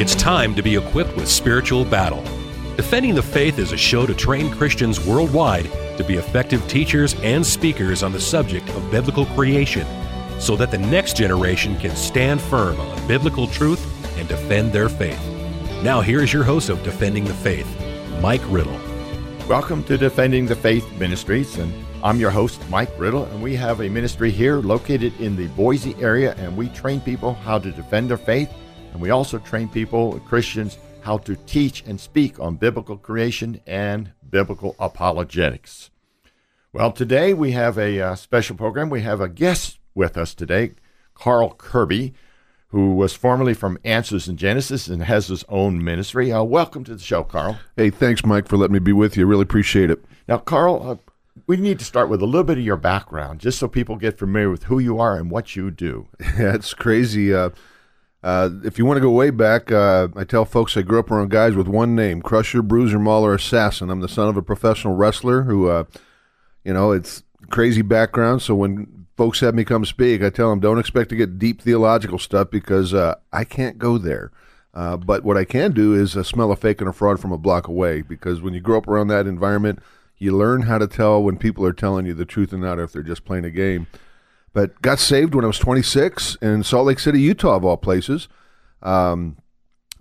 It's time to be equipped with spiritual battle. Defending the Faith is a show to train Christians worldwide to be effective teachers and speakers on the subject of biblical creation so that the next generation can stand firm on biblical truth and defend their faith. Now, here is your host of Defending the Faith, Mike Riddle. Welcome to Defending the Faith Ministries, and I'm your host, Mike Riddle, and we have a ministry here located in the Boise area, and we train people how to defend their faith, and we also train people, Christians, how to teach and speak on biblical creation and biblical apologetics. Well, today we have a uh, special program. We have a guest with us today, Carl Kerby, who was formerly from Answers in Genesis and has his own ministry. Uh, welcome to the show, Carl. Hey, thanks, Mike, for letting me be with you. Really appreciate it. Now, Carl, uh, we need to start with a little bit of your background, just so people get familiar with who you are and what you do. Yeah, it's crazy. Uh, uh, if you want to go way back, uh, I tell folks I grew up around guys with one name: Crusher, Bruiser, Mauler, Assassin. I'm the son of a professional wrestler who, uh, you know, it's crazy background. So when folks have me come speak, I tell them don't expect to get deep theological stuff because uh, I can't go there. Uh, but what I can do is uh, smell a fake and a fraud from a block away because when you grow up around that environment, you learn how to tell when people are telling you the truth and not if they're just playing a game. But got saved when I was 26 in Salt Lake City, Utah, of all places. Um,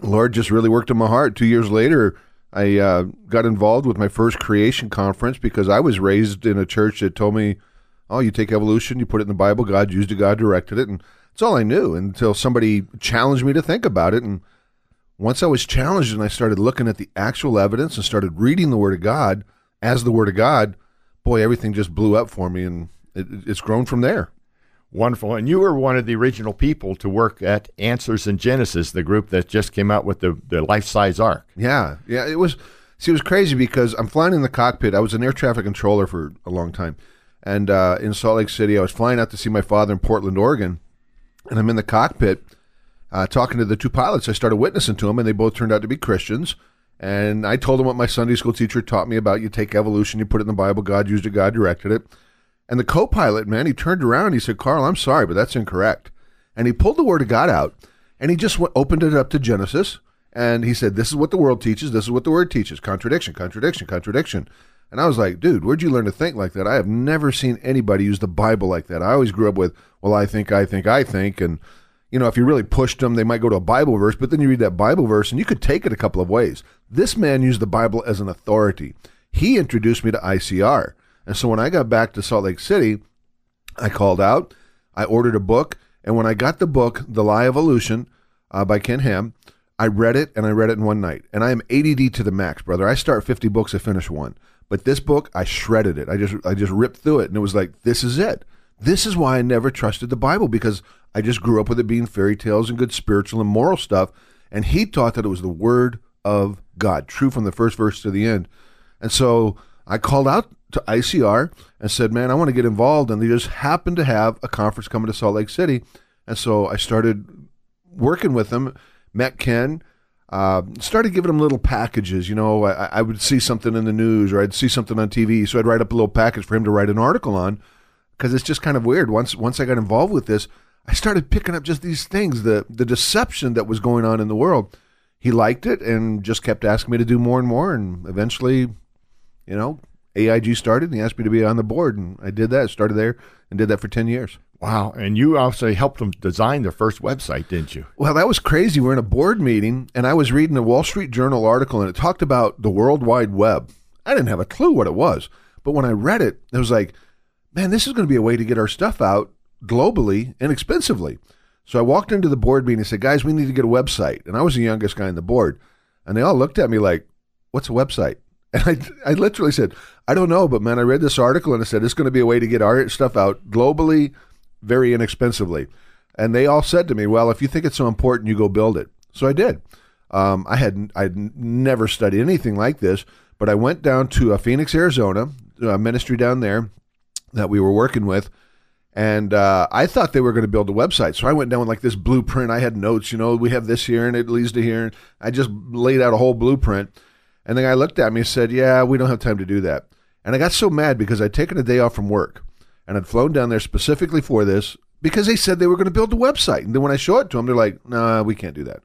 Lord just really worked in my heart. Two years later, I uh, got involved with my first creation conference because I was raised in a church that told me, "Oh, you take evolution, you put it in the Bible. God used it, God directed it," and that's all I knew until somebody challenged me to think about it. And once I was challenged and I started looking at the actual evidence and started reading the Word of God as the Word of God, boy, everything just blew up for me, and it, it's grown from there. Wonderful. And you were one of the original people to work at Answers in Genesis, the group that just came out with the, the life size ark. Yeah. Yeah. It was, see, it was crazy because I'm flying in the cockpit. I was an air traffic controller for a long time. And uh, in Salt Lake City, I was flying out to see my father in Portland, Oregon. And I'm in the cockpit uh, talking to the two pilots. I started witnessing to them, and they both turned out to be Christians. And I told them what my Sunday school teacher taught me about you take evolution, you put it in the Bible, God used it, God directed it. And the co pilot, man, he turned around he said, Carl, I'm sorry, but that's incorrect. And he pulled the word of God out and he just went, opened it up to Genesis. And he said, This is what the world teaches. This is what the word teaches. Contradiction, contradiction, contradiction. And I was like, dude, where'd you learn to think like that? I have never seen anybody use the Bible like that. I always grew up with, well, I think, I think, I think. And, you know, if you really pushed them, they might go to a Bible verse, but then you read that Bible verse and you could take it a couple of ways. This man used the Bible as an authority. He introduced me to ICR. And so when I got back to Salt Lake City, I called out, I ordered a book, and when I got the book, The Lie of Evolution uh, by Ken Ham, I read it and I read it in one night. And I am ADD to the max, brother. I start 50 books, I finish one. But this book, I shredded it. I just I just ripped through it and it was like, this is it. This is why I never trusted the Bible because I just grew up with it being fairy tales and good spiritual and moral stuff. And he taught that it was the word of God, true from the first verse to the end. And so I called out to ICR and said, "Man, I want to get involved." And they just happened to have a conference coming to Salt Lake City, and so I started working with them. Met Ken, uh, started giving them little packages. You know, I, I, would see something in the news or I'd see something on TV, so I'd write up a little package for him to write an article on. Because it's just kind of weird. Once once I got involved with this, I started picking up just these things, the the deception that was going on in the world. He liked it and just kept asking me to do more and more, and eventually, you know, AIG started and he asked me to be on the board and I did that, started there and did that for 10 years. Wow. And you also helped them design their first website, didn't you? Well, that was crazy. We're in a board meeting and I was reading a Wall Street Journal article and it talked about the World Wide Web. I didn't have a clue what it was. But when I read it, it was like, man, this is going to be a way to get our stuff out globally inexpensively. So I walked into the board meeting and said, guys, we need to get a website. And I was the youngest guy on the board. And they all looked at me like, what's a website? And I, I literally said, I don't know, but man, I read this article and I said it's going to be a way to get our stuff out globally, very inexpensively. And they all said to me, well, if you think it's so important, you go build it. So I did. Um, I had I'd never studied anything like this, but I went down to uh, Phoenix, Arizona, a ministry down there that we were working with, and uh, I thought they were going to build a website. So I went down with like this blueprint. I had notes, you know, we have this here and it leads to here. And I just laid out a whole blueprint. And the guy looked at me and said, Yeah, we don't have time to do that. And I got so mad because I'd taken a day off from work and I'd flown down there specifically for this because they said they were going to build a website. And then when I show it to them, they're like, No, nah, we can't do that.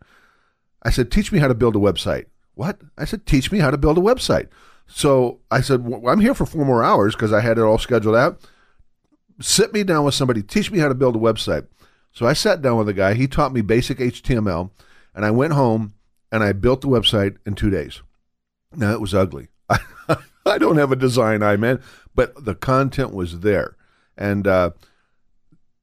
I said, teach me how to build a website. What? I said, teach me how to build a website. So I said, well, I'm here for four more hours because I had it all scheduled out. Sit me down with somebody, teach me how to build a website. So I sat down with a guy. He taught me basic HTML, and I went home and I built the website in two days. Now it was ugly. I don't have a design eye, man, but the content was there, and uh,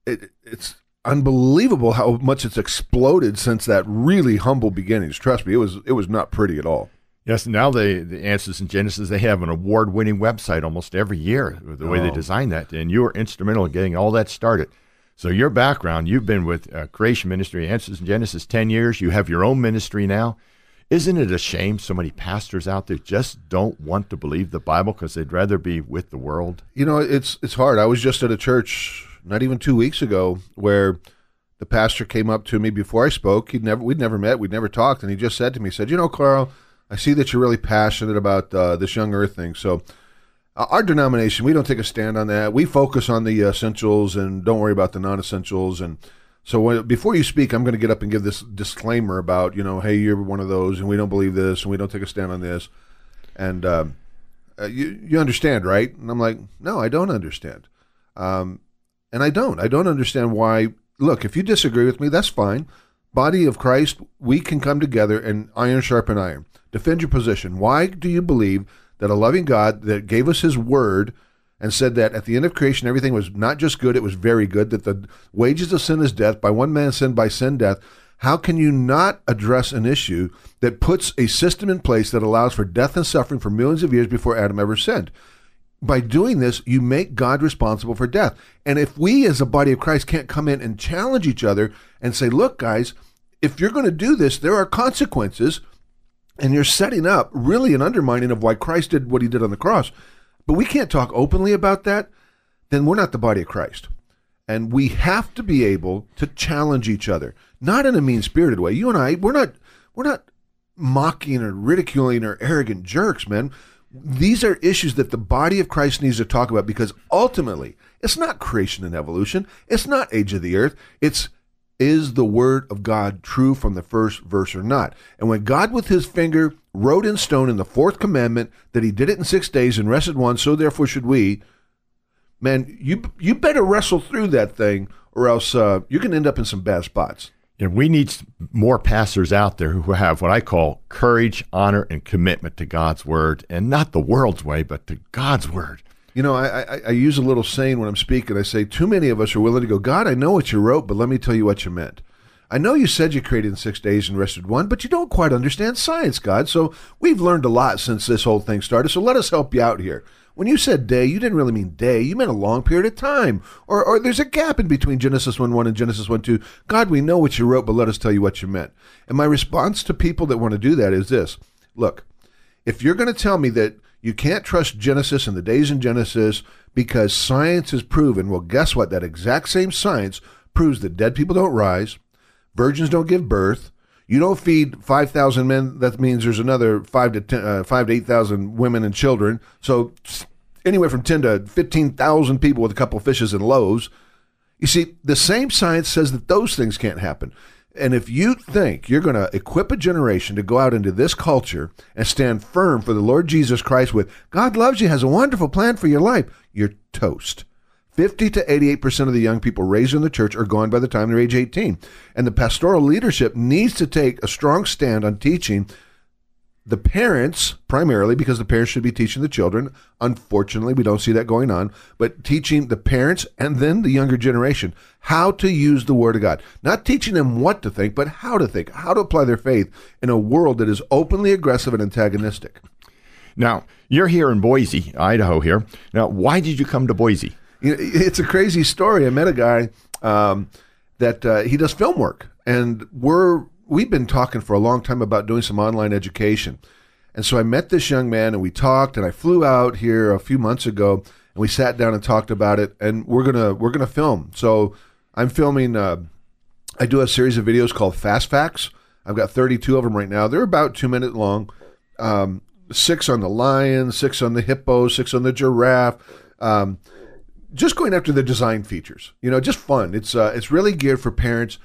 it, it's unbelievable how much it's exploded since that really humble beginnings. Trust me, it was it was not pretty at all. Yes, now they the Answers in Genesis they have an award-winning website almost every year the way oh. they design that, and you were instrumental in getting all that started. So your background, you've been with uh, Creation Ministry, Answers in Genesis, ten years. You have your own ministry now. Isn't it a shame so many pastors out there just don't want to believe the Bible because they'd rather be with the world? You know, it's it's hard. I was just at a church not even two weeks ago where the pastor came up to me before I spoke. He'd never we'd never met, we'd never talked, and he just said to me, he said, "You know, Carl, I see that you're really passionate about uh, this young Earth thing. So." Uh, our denomination, we don't take a stand on that. We focus on the essentials and don't worry about the non-essentials. And so before you speak, I'm going to get up and give this disclaimer about, you know, hey, you're one of those, and we don't believe this, and we don't take a stand on this, and um, uh, you you understand, right? And I'm like, no, I don't understand, um, and I don't. I don't understand why. Look, if you disagree with me, that's fine. Body of Christ, we can come together and iron sharpen iron. Defend your position. Why do you believe that a loving God that gave us His Word? And said that at the end of creation, everything was not just good, it was very good, that the wages of sin is death. By one man sin, by sin, death. How can you not address an issue that puts a system in place that allows for death and suffering for millions of years before Adam ever sinned? By doing this, you make God responsible for death. And if we as a body of Christ can't come in and challenge each other and say, look, guys, if you're going to do this, there are consequences, and you're setting up really an undermining of why Christ did what he did on the cross but we can't talk openly about that, then we're not the body of Christ. And we have to be able to challenge each other, not in a mean spirited way. You and I, we're not we're not mocking or ridiculing or arrogant jerks, man. These are issues that the body of Christ needs to talk about because ultimately it's not creation and evolution. It's not age of the earth. It's is the word of God true from the first verse or not? And when God with his finger wrote in stone in the fourth commandment that he did it in six days and rested one, so therefore should we, man, you you better wrestle through that thing or else uh, you can end up in some bad spots. And we need more pastors out there who have what I call courage, honor, and commitment to God's word, and not the world's way, but to God's word. You know, I, I, I, use a little saying when I'm speaking. I say, too many of us are willing to go, God, I know what you wrote, but let me tell you what you meant. I know you said you created in six days and rested one, but you don't quite understand science, God. So we've learned a lot since this whole thing started. So let us help you out here. When you said day, you didn't really mean day. You meant a long period of time. Or, or there's a gap in between Genesis 1 1 and Genesis 1 2. God, we know what you wrote, but let us tell you what you meant. And my response to people that want to do that is this Look, if you're going to tell me that you can't trust Genesis and the days in Genesis because science has proven. Well, guess what? That exact same science proves that dead people don't rise, virgins don't give birth. You don't feed five thousand men. That means there's another five to 10, uh, five to eight thousand women and children. So anywhere from ten to fifteen thousand people with a couple fishes and loaves. You see, the same science says that those things can't happen. And if you think you're going to equip a generation to go out into this culture and stand firm for the Lord Jesus Christ with God loves you, has a wonderful plan for your life, you're toast. 50 to 88% of the young people raised in the church are gone by the time they're age 18. And the pastoral leadership needs to take a strong stand on teaching the parents primarily because the parents should be teaching the children. Unfortunately we don't see that going on but teaching the parents and then the younger generation how to use the word of god. Not teaching them what to think but how to think how to apply their faith in a world that is openly aggressive and antagonistic. Now you're here in boise idaho here. Now why did you come to boise? It's a crazy story. I met a guy um, that uh, he does film work and we're we've been talking for a long time about doing some online education. And so I met this young man and we talked and I flew out here a few months ago and we sat down and talked about it and we're going to we're going to film. So I'm filming uh, I do a series of videos called Fast Facts. I've got 32 of them right now. They're about 2 minutes long. Um, six on the lion, six on the hippo, six on the giraffe. Um, just going after the design features. You know, just fun. It's uh, it's really geared for parents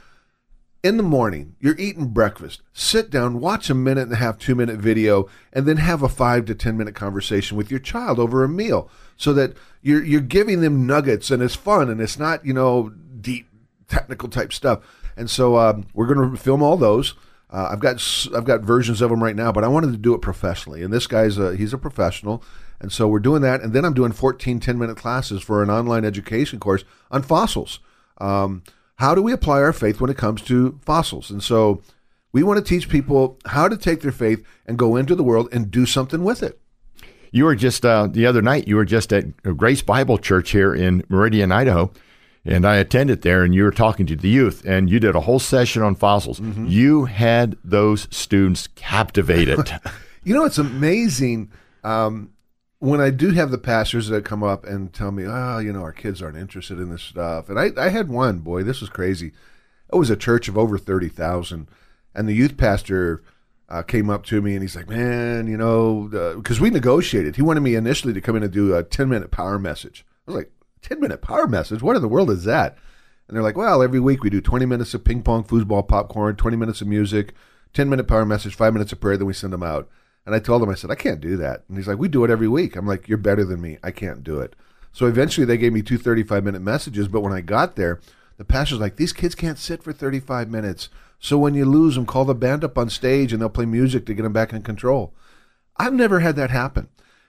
in the morning, you're eating breakfast. Sit down, watch a minute and a half, two minute video, and then have a five to 10 minute conversation with your child over a meal so that you're, you're giving them nuggets and it's fun and it's not, you know, deep technical type stuff. And so um, we're going to film all those. Uh, I've got I've got versions of them right now, but I wanted to do it professionally. And this guy's a, he's a professional, and so we're doing that. And then I'm doing 14 10 minute classes for an online education course on fossils. Um, how do we apply our faith when it comes to fossils? And so we want to teach people how to take their faith and go into the world and do something with it. You were just uh, the other night. You were just at Grace Bible Church here in Meridian, Idaho, and I attended there. And you were talking to the youth, and you did a whole session on fossils. Mm-hmm. You had those students captivated. you know, it's amazing. Um, when I do have the pastors that come up and tell me, oh, you know, our kids aren't interested in this stuff. And I, I had one, boy, this was crazy. It was a church of over 30,000. And the youth pastor uh, came up to me and he's like, man, you know, because uh, we negotiated. He wanted me initially to come in and do a 10 minute power message. I was like, 10 minute power message? What in the world is that? And they're like, well, every week we do 20 minutes of ping pong, foosball, popcorn, 20 minutes of music, 10 minute power message, five minutes of prayer, then we send them out. And I told him, I said, I can't do that. And he's like, we do it every week. I'm like, you're better than me. I can't do it. So eventually they gave me two 35 minute messages. But when I got there, the pastor's like, these kids can't sit for 35 minutes. So when you lose them, call the band up on stage and they'll play music to get them back in control. I've never had that happen.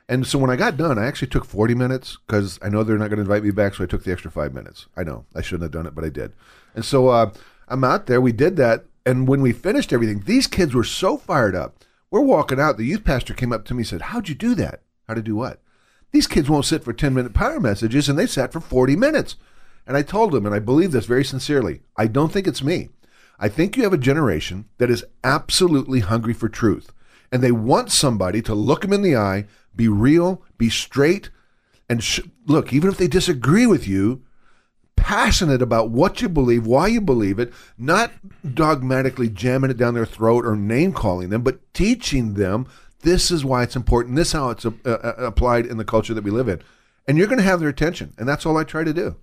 And so when I got done, I actually took 40 minutes because I know they're not going to invite me back. So I took the extra five minutes. I know I shouldn't have done it, but I did. And so uh, I'm out there. We did that. And when we finished everything, these kids were so fired up we're walking out. The youth pastor came up to me and said, How'd you do that? How to do what? These kids won't sit for 10 minute power messages, and they sat for 40 minutes. And I told him, and I believe this very sincerely I don't think it's me. I think you have a generation that is absolutely hungry for truth. And they want somebody to look them in the eye, be real, be straight, and sh- look, even if they disagree with you, passionate about what you believe, why you believe it, not dogmatically jamming it down their throat or name calling them, but teaching them this is why it's important. This is how it's uh, uh, applied in the culture that we live in. And you're going to have their attention. And that's all I try to do.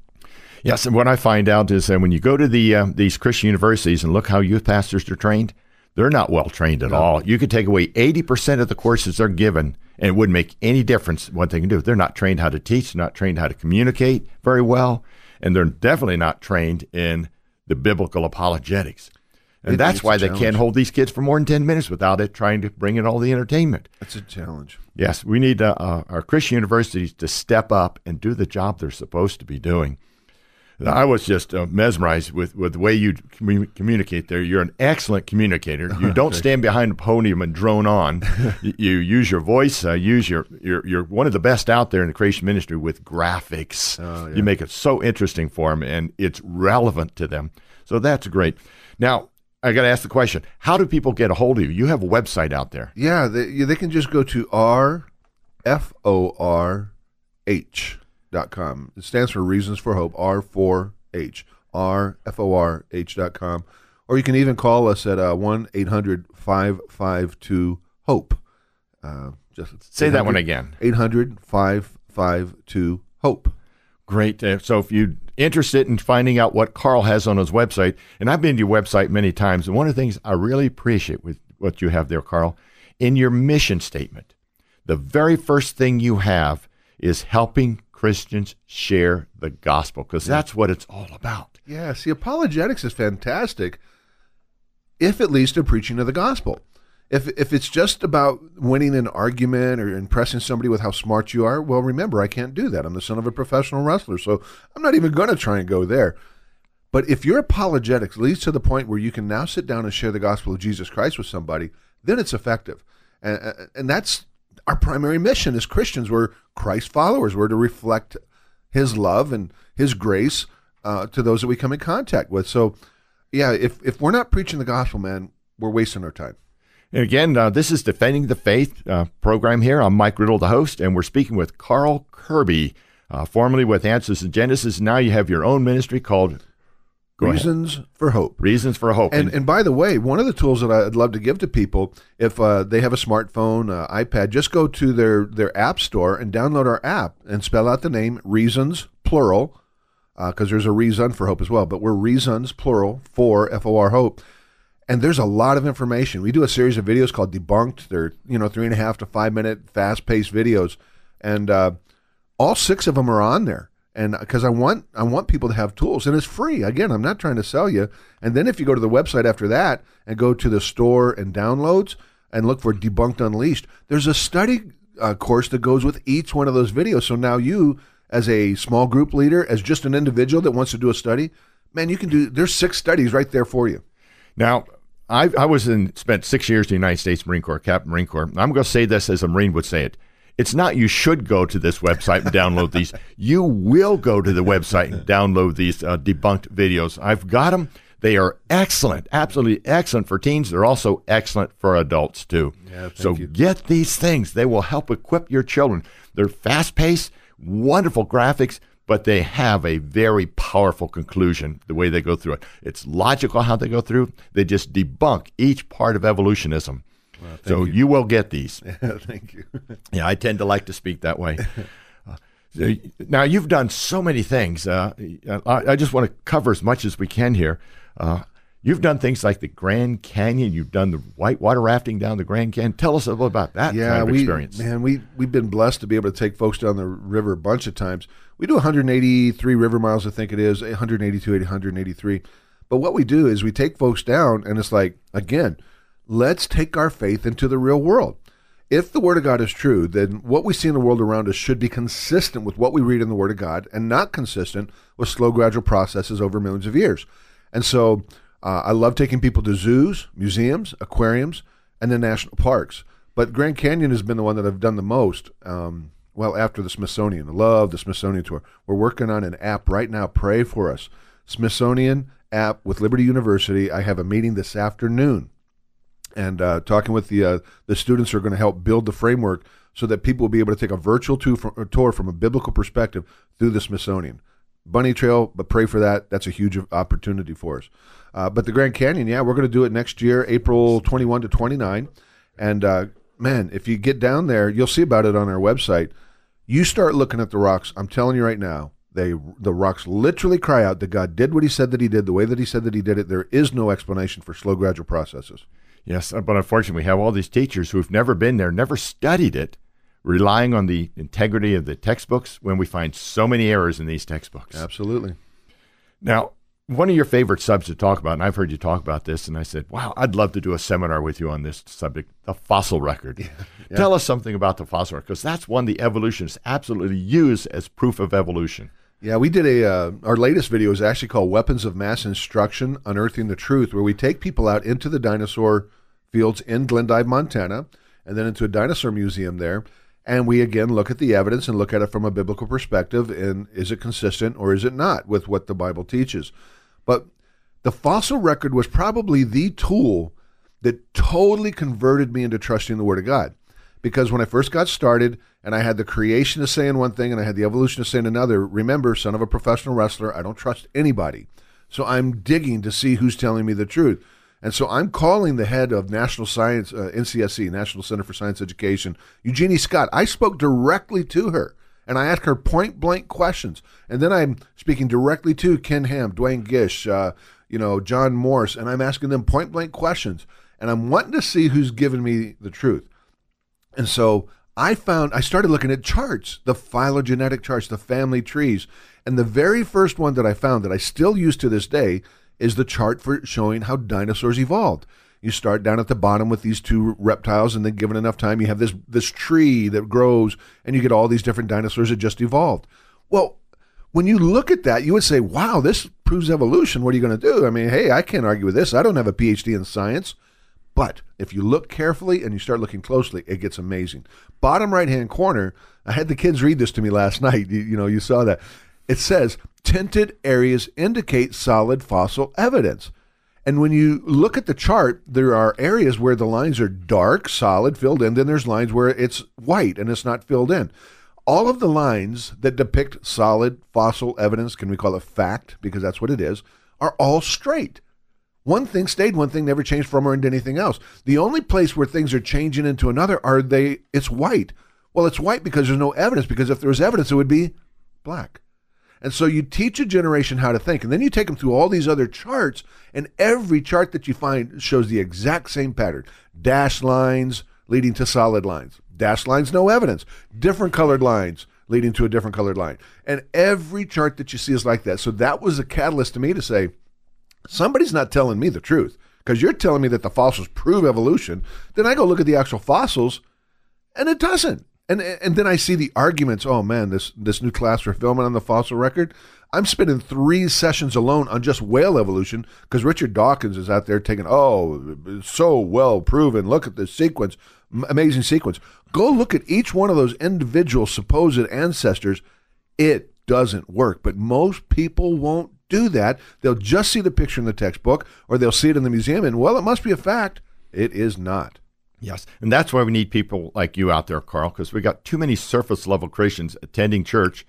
Yes, and what I find out is that when you go to the uh, these Christian universities and look how youth pastors are trained, they're not well trained at no. all. You could take away 80% of the courses they're given and it wouldn't make any difference what they can do. They're not trained how to teach, not trained how to communicate very well and they're definitely not trained in the biblical apologetics. And it, that's why they can't hold these kids for more than 10 minutes without it trying to bring in all the entertainment. That's a challenge. Yes, we need uh, uh, our Christian universities to step up and do the job they're supposed to be doing. I was just uh, mesmerized with, with the way you communicate there. You're an excellent communicator. You don't stand behind a podium and drone on. you, you, use your voice. Uh, use your you're, you're one of the best out there in the creation ministry with graphics. Oh, yeah. You make it so interesting for them, and it's relevant to them. So that's great. Now I got to ask the question: How do people get a hold of you? You have a website out there. Yeah, they, they can just go to R F O R H com. It stands for Reasons for Hope, R4H, R-F-O-R-H dot com. Or you can even call us at uh, 1 800 552 HOPE. Uh, just Say that one again 800 552 HOPE. Great. Uh, so if you're interested in finding out what Carl has on his website, and I've been to your website many times, and one of the things I really appreciate with what you have there, Carl, in your mission statement, the very first thing you have is helping Christians share the gospel because that's what it's all about. Yeah, see, apologetics is fantastic if it leads to preaching of the gospel. If, if it's just about winning an argument or impressing somebody with how smart you are, well, remember, I can't do that. I'm the son of a professional wrestler, so I'm not even going to try and go there. But if your apologetics leads to the point where you can now sit down and share the gospel of Jesus Christ with somebody, then it's effective. And, and that's our primary mission as Christians. We're Christ followers. We're to reflect His love and His grace uh, to those that we come in contact with. So, yeah, if if we're not preaching the gospel, man, we're wasting our time. And again, uh, this is Defending the Faith uh, program here. I'm Mike Riddle, the host, and we're speaking with Carl Kerby, uh, formerly with Answers in Genesis. Now you have your own ministry called Go Reasons ahead. for Hope. Reasons for Hope. And, and by the way, one of the tools that I'd love to give to people, if uh, they have a smartphone, uh, iPad, just go to their, their app store and download our app and spell out the name Reasons, plural, because there's a reason for hope as well. But we're reasons plural for F O R hope, and there's a lot of information. We do a series of videos called Debunked. They're you know three and a half to five minute fast paced videos, and uh, all six of them are on there. And because I want I want people to have tools, and it's free. Again, I'm not trying to sell you. And then if you go to the website after that and go to the store and downloads and look for Debunked Unleashed, there's a study uh, course that goes with each one of those videos. So now you, as a small group leader, as just an individual that wants to do a study, man, you can do. There's six studies right there for you. Now, I, I was in spent six years in the United States Marine Corps, Captain Marine Corps. I'm going to say this as a Marine would say it. It's not you should go to this website and download these. You will go to the website and download these uh, debunked videos. I've got them. They are excellent, absolutely excellent for teens. They're also excellent for adults too. Yeah, so you. get these things. They will help equip your children. They're fast paced, wonderful graphics, but they have a very powerful conclusion the way they go through it. It's logical how they go through. They just debunk each part of evolutionism. So you. will get these. Thank you. Yeah, I tend to like to speak that way. Uh, now you've done so many things. Uh, I, I just want to cover as much as we can here. Uh, you've done things like the Grand Canyon. You've done the whitewater rafting down the Grand Canyon. Tell us a little about that yeah, kind of we, experience. Man, we we've been blessed to be able to take folks down the river a bunch of times. We do 183 river miles, I think it is, 182, 183. But what we do is we take folks down, and it's like again, let's take our faith into the real world. If the Word of God is true, then what we see in the world around us should be consistent with what we read in the Word of God, and not consistent with slow, gradual processes over millions of years. And so, uh, I love taking people to zoos, museums, aquariums, and then national parks. But Grand Canyon has been the one that I've done the most. Um, well, after the Smithsonian, love the Smithsonian tour. We're working on an app right now. Pray for us. Smithsonian app with Liberty University. I have a meeting this afternoon, and uh, talking with the uh, the students who are going to help build the framework so that people will be able to take a virtual tour from, a biblical perspective through the Smithsonian. Bunny Trail, but pray for that. That's a huge opportunity for us. Uh, but the Grand Canyon, yeah, we're going to do it next year, April 21 to 29. And uh, man, if you get down there, you'll see about it on our website. You start looking at the rocks. I'm telling you right now, they the rocks literally cry out that God did what He said that He did, the way that He said that He did it. There is no explanation for slow, gradual processes. Yes, uh, but unfortunately, we have all these teachers who've never been there, never studied it, relying on the integrity of the textbooks when we find so many errors in these textbooks. Absolutely. Now, one of your favorite subs to talk about, and I've heard you talk about this, and I said, wow, I'd love to do a seminar with you on this subject, the fossil record. Tell us something about the fossil record, because that's one the evolutionists absolutely use as proof of evolution. Yeah, we did a uh, our latest video is actually called "Weapons of Mass Instruction: Unearthing the Truth," where we take people out into the dinosaur fields in Glendive, Montana, and then into a dinosaur museum there, and we again look at the evidence and look at it from a biblical perspective, and is it consistent or is it not with what the Bible teaches? But the fossil record was probably the tool that totally converted me into trusting the Word of God. Because when I first got started and I had the creationist saying one thing and I had the evolutionist saying another, remember, son of a professional wrestler, I don't trust anybody. So I'm digging to see who's telling me the truth. And so I'm calling the head of National Science, uh, NCSE, National Center for Science Education, Eugenie Scott. I spoke directly to her and I asked her point blank questions. And then I'm speaking directly to Ken Ham, Duane Gish, uh, you know, John Morris, and I'm asking them point blank questions. And I'm wanting to see who's giving me the truth. And so I found, I started looking at charts, the phylogenetic charts, the family trees. And the very first one that I found that I still use to this day is the chart for showing how dinosaurs evolved. You start down at the bottom with these two reptiles, and then given enough time, you have this this tree that grows, and you get all these different dinosaurs that just evolved. Well, when you look at that, you would say, "Wow, this proves evolution." What are you going to do? I mean, hey, I can't argue with this. I don't have a PhD in science, but if you look carefully and you start looking closely, it gets amazing. Bottom right hand corner, I had the kids read this to me last night. You, you know, you saw that. It says tinted areas indicate solid fossil evidence. And when you look at the chart, there are areas where the lines are dark, solid, filled in. Then there's lines where it's white and it's not filled in. All of the lines that depict solid fossil evidence, can we call it fact, because that's what it is, are all straight. One thing stayed, one thing never changed from or into anything else. The only place where things are changing into another are they it's white. Well, it's white because there's no evidence, because if there was evidence, it would be black. And so you teach a generation how to think, and then you take them through all these other charts, and every chart that you find shows the exact same pattern dashed lines leading to solid lines, dashed lines, no evidence, different colored lines leading to a different colored line. And every chart that you see is like that. So that was a catalyst to me to say, somebody's not telling me the truth because you're telling me that the fossils prove evolution. Then I go look at the actual fossils, and it doesn't. And and then I see the arguments. Oh man, this this new class we're filming on the fossil record. I'm spending three sessions alone on just whale evolution because Richard Dawkins is out there taking. Oh, so well proven. Look at this sequence, amazing sequence. Go look at each one of those individual supposed ancestors. It doesn't work, but most people won't do that. They'll just see the picture in the textbook or they'll see it in the museum, and well, it must be a fact. It is not. Yes. And that's why we need people like you out there, Carl, because we got too many surface level Christians attending church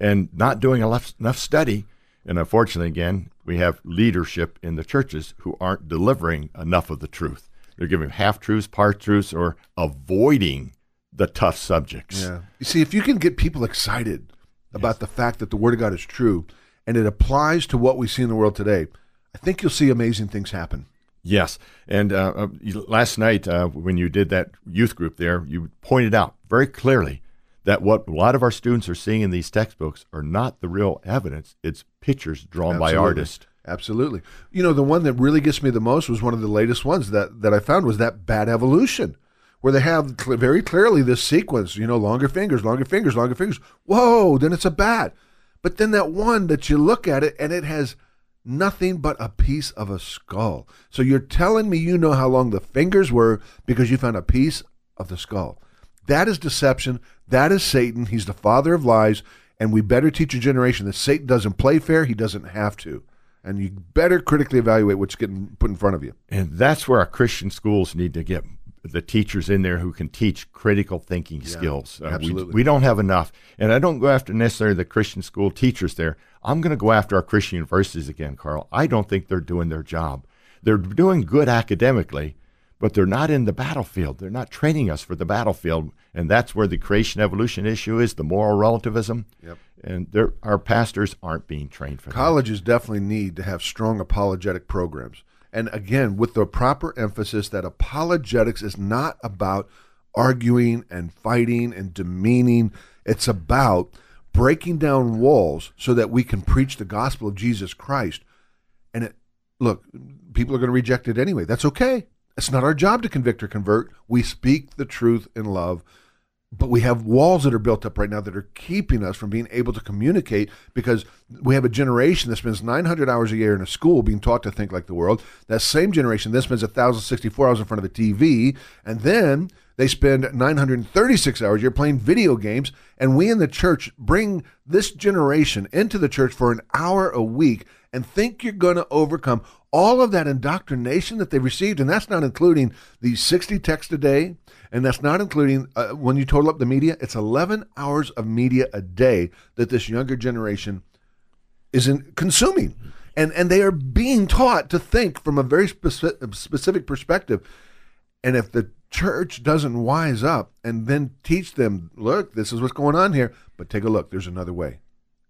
and not doing enough, study. And unfortunately, again, we have leadership in the churches who aren't delivering enough of the truth. They're giving half truths, part truths, or avoiding the tough subjects. Yeah. You see, if you can get people excited yes. about the fact that the Word of God is true and it applies to what we see in the world today, I think you'll see amazing things happen. Yes. And uh, uh, last night, uh, when you did that youth group there, you pointed out very clearly that what a lot of our students are seeing in these textbooks are not the real evidence. It's pictures drawn Absolutely. by artists. Absolutely. You know, the one that really gets me the most was one of the latest ones that, that I found was that bad evolution, where they have cl- very clearly this sequence, you know, longer fingers, longer fingers, longer fingers. Whoa, then it's a bat. But then that one that you look at it and it has – nothing but a piece of a skull. So you're telling me you know how long the fingers were because you found a piece of the skull. That is deception. That is Satan. He's the father of lies. And we better teach a generation that Satan doesn't play fair. He doesn't have to. And you better critically evaluate what's getting put in front of you. And that's where our Christian schools need to get the teachers in there who can teach critical thinking yeah, skills. Uh, absolutely. We, we, don't have enough. And I don't go after necessarily the Christian school teachers there. I'm going to go after our Christian universities again, Carl. I don't think they're doing their job. They're doing good academically, but they're not in the battlefield. They're not training us for the battlefield. And that's where the creation evolution issue is, the moral relativism. Yep. And our pastors aren't being trained for Colleges that. Colleges definitely need to have strong apologetic programs and again, with the proper emphasis that apologetics is not about arguing and fighting and demeaning, it's about breaking down walls so that we can preach the gospel of Jesus Christ. And it, look, people are going to reject it anyway. That's okay. It's not our job to convict or convert. We speak the truth in love but we have walls that are built up right now that are keeping us from being able to communicate because we have a generation that spends 900 hours a year in a school being taught to think like the world. That same generation then spends 1,064 hours in front of the TV, and then they spend 936 hours a year playing video games. And we in the church bring this generation into the church for an hour a week and think you're going to overcome all of that indoctrination that they received. And that's not including the 60 texts a day and that's not including uh, when you total up the media. It's 11 hours of media a day that this younger generation isn't consuming, and and they are being taught to think from a very speci- specific perspective. And if the church doesn't wise up and then teach them, look, this is what's going on here, but take a look, there's another way,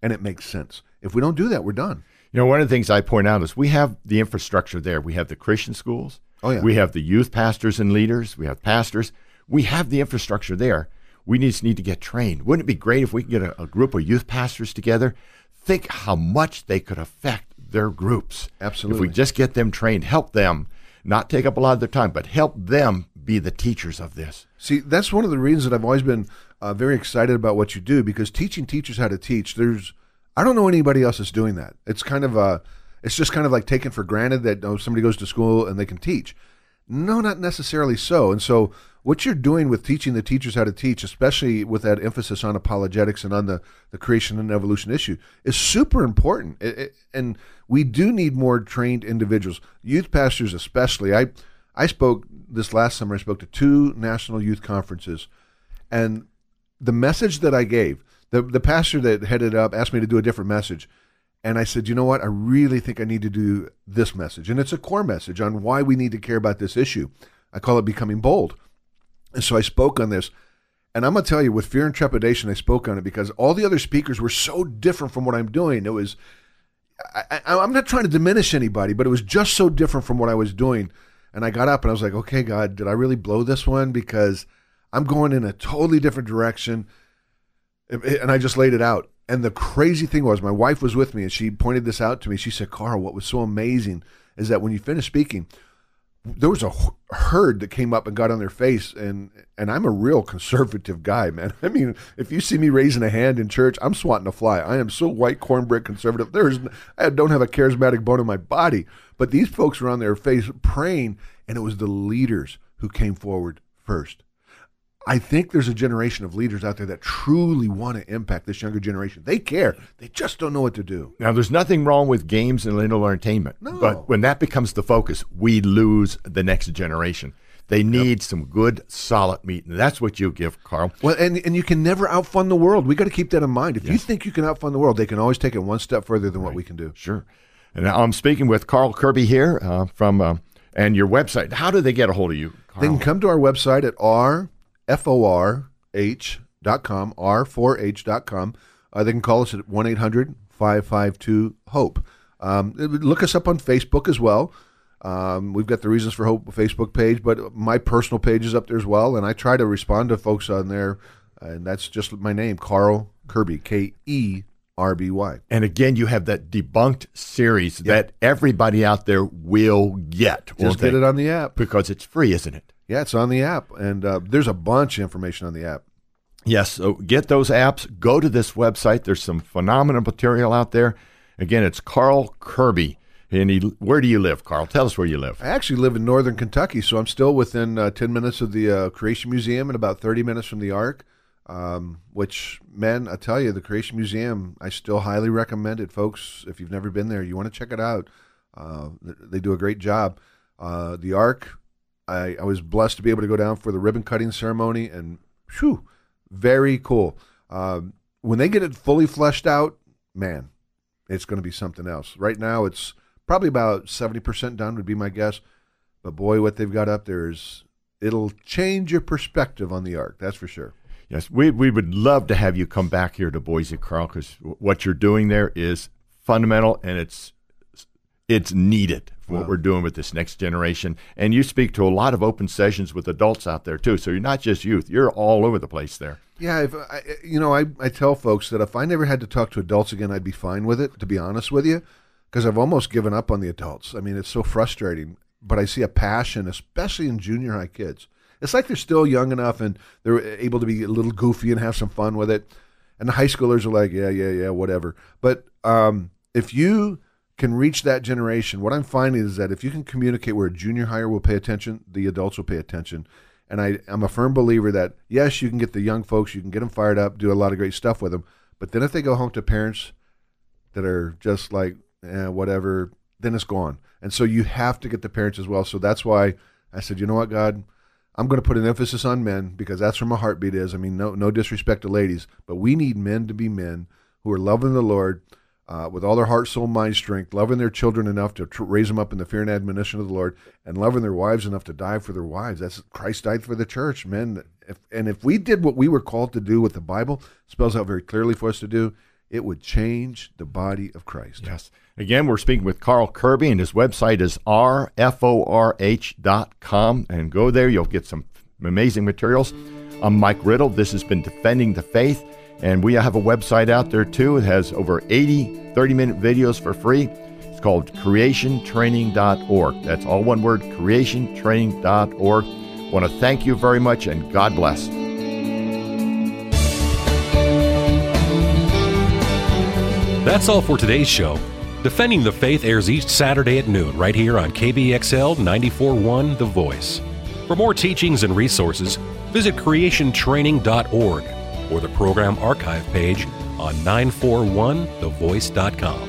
and it makes sense. If we don't do that, we're done. You know, one of the things I point out is we have the infrastructure there. We have the Christian schools. Oh, yeah. We have the youth pastors and leaders. We have pastors we have the infrastructure there. We just need to get trained. Wouldn't it be great if we could get a, a group of youth pastors together? Think how much they could affect their groups. Absolutely. If we just get them trained, help them, not take up a lot of their time, but help them be the teachers of this. See, that's one of the reasons that I've always been uh, very excited about what you do because teaching teachers how to teach, there's, I don't know anybody else that's doing that. It's kind of a, it's just kind of like taken for granted that oh, somebody goes to school and they can teach. No, not necessarily so. And so what you're doing with teaching the teachers how to teach, especially with that emphasis on apologetics and on the, the creation and evolution issue, is super important. It, it, and we do need more trained individuals, youth pastors especially. I I spoke this last summer. I spoke to two national youth conferences, and the message that I gave, the the pastor that headed up asked me to do a different message. And I said, you know what? I really think I need to do this message. And it's a core message on why we need to care about this issue. I call it becoming bold. And so I spoke on this. And I'm gonna tell you, with fear and trepidation, I spoke on it because all the other speakers were so different from what I'm doing. It was, I, I, I'm not trying to diminish anybody, but it was just so different from what I was doing. And I got up and I was like, okay, God, did I really blow this one? Because I'm going in a totally different direction. And I just laid it out. And the crazy thing was, my wife was with me and she pointed this out to me. She said, Carl, what was so amazing is that when you finished speaking, there was a herd that came up and got on their face and and I'm a real conservative guy man. I mean if you see me raising a hand in church I'm swatting a fly. I am so white cornbread conservative. There's I don't have a charismatic bone in my body. But these folks were on their face praying and it was the leaders who came forward first I think there's a generation of leaders out there that truly want to impact this younger generation. They care. They just don't know what to do. Now, there's nothing wrong with games and little entertainment. No. But when that becomes the focus, we lose the next generation. They need yep. some good, solid meat, and that's what you give, Carl. Well, and and you can never outfund the world. We got to keep that in mind. If yes. you think you can outfund the world, they can always take it one step further than right. what we can do. Sure. And I'm speaking with Carl Kerby here uh, from uh, and your website. How do they get a hold of you? Carl? They can come to our website at r f o r com, r4h.com. Uh, they can call us at 1 800 552 HOPE. Um, look us up on Facebook as well. Um, we've got the Reasons for Hope Facebook page, but my personal page is up there as well. And I try to respond to folks on there. And that's just my name, Carl Kerby, K E R B Y. And again, you have that debunked series yep. that everybody out there will get. Just get it on the app. Because it's free, isn't it? Yeah, it's on the app, and uh, there's a bunch of information on the app. Yes, so get those apps. Go to this website. There's some phenomenal material out there. Again, it's Carl Kerby. And he, where do you live, Carl? Tell us where you live. I actually live in northern Kentucky, so I'm still within uh, 10 minutes of the uh, Creation Museum and about 30 minutes from the Ark. Um, which, man, I tell you, the Creation Museum, I still highly recommend it, folks. If you've never been there, you want to check it out. Uh, they do a great job. Uh, the Ark, I, I was blessed to be able to go down for the ribbon cutting ceremony, and whew, very cool. Um, when they get it fully fleshed out, man, it's going to be something else. Right now, it's probably about 70% done, would be my guess. But boy, what they've got up there is, it'll change your perspective on the ark, that's for sure. Yes, we, we would love to have you come back here to Boise, Carl, because what you're doing there is fundamental and it's it's needed for what we're doing with this next generation. And you speak to a lot of open sessions with adults out there too. So you're not just youth; you're all over the place there. Yeah, if I, you know, I, I tell folks that if I never had to talk to adults again, I'd be fine with it. To be honest with you, because I've almost given up on the adults. I mean, it's so frustrating. But I see a passion, especially in junior high kids. It's like they're still young enough and they're able to be a little goofy and have some fun with it. And the high schoolers are like, yeah, yeah, yeah, whatever. But um, if you can reach that generation, what I'm finding is that if you can communicate where a junior hire will pay attention, the adults will pay attention. And I, I'm a firm believer that yes, you can get the young folks, you can get them fired up, do a lot of great stuff with them. But then if they go home to parents that are just like eh, whatever, then it's gone. And so you have to get the parents as well. So that's why I said, you know what, God, I'm going to put an emphasis on men because that's where my heartbeat is. I mean, no, no disrespect to ladies, but we need men to be men who are loving the Lord uh, with all their heart, soul, mind, strength, loving their children enough to tr- raise them up in the fear and admonition of the Lord, and loving their wives enough to die for their wives. That's Christ died for the church, men. If, and if we did what we were called to do, what the Bible spells out very clearly for us to do, it would change the body of Christ. Yes. Again, we're speaking with Carl Kerby, and his website is rforh.com. And go there, you'll get some amazing materials. I'm Mike Riddle. This has been Defending the Faith. And we have a website out there too. It has over 80 30 minute videos for free. It's called creationtraining.org. That's all one word creationtraining.org. I want to thank you very much and God bless. That's all for today's show. Defending the Faith airs each Saturday at noon right here on KBXL 941 The Voice. For more teachings and resources, visit creationtraining.org or the program archive page on 941thevoice.com.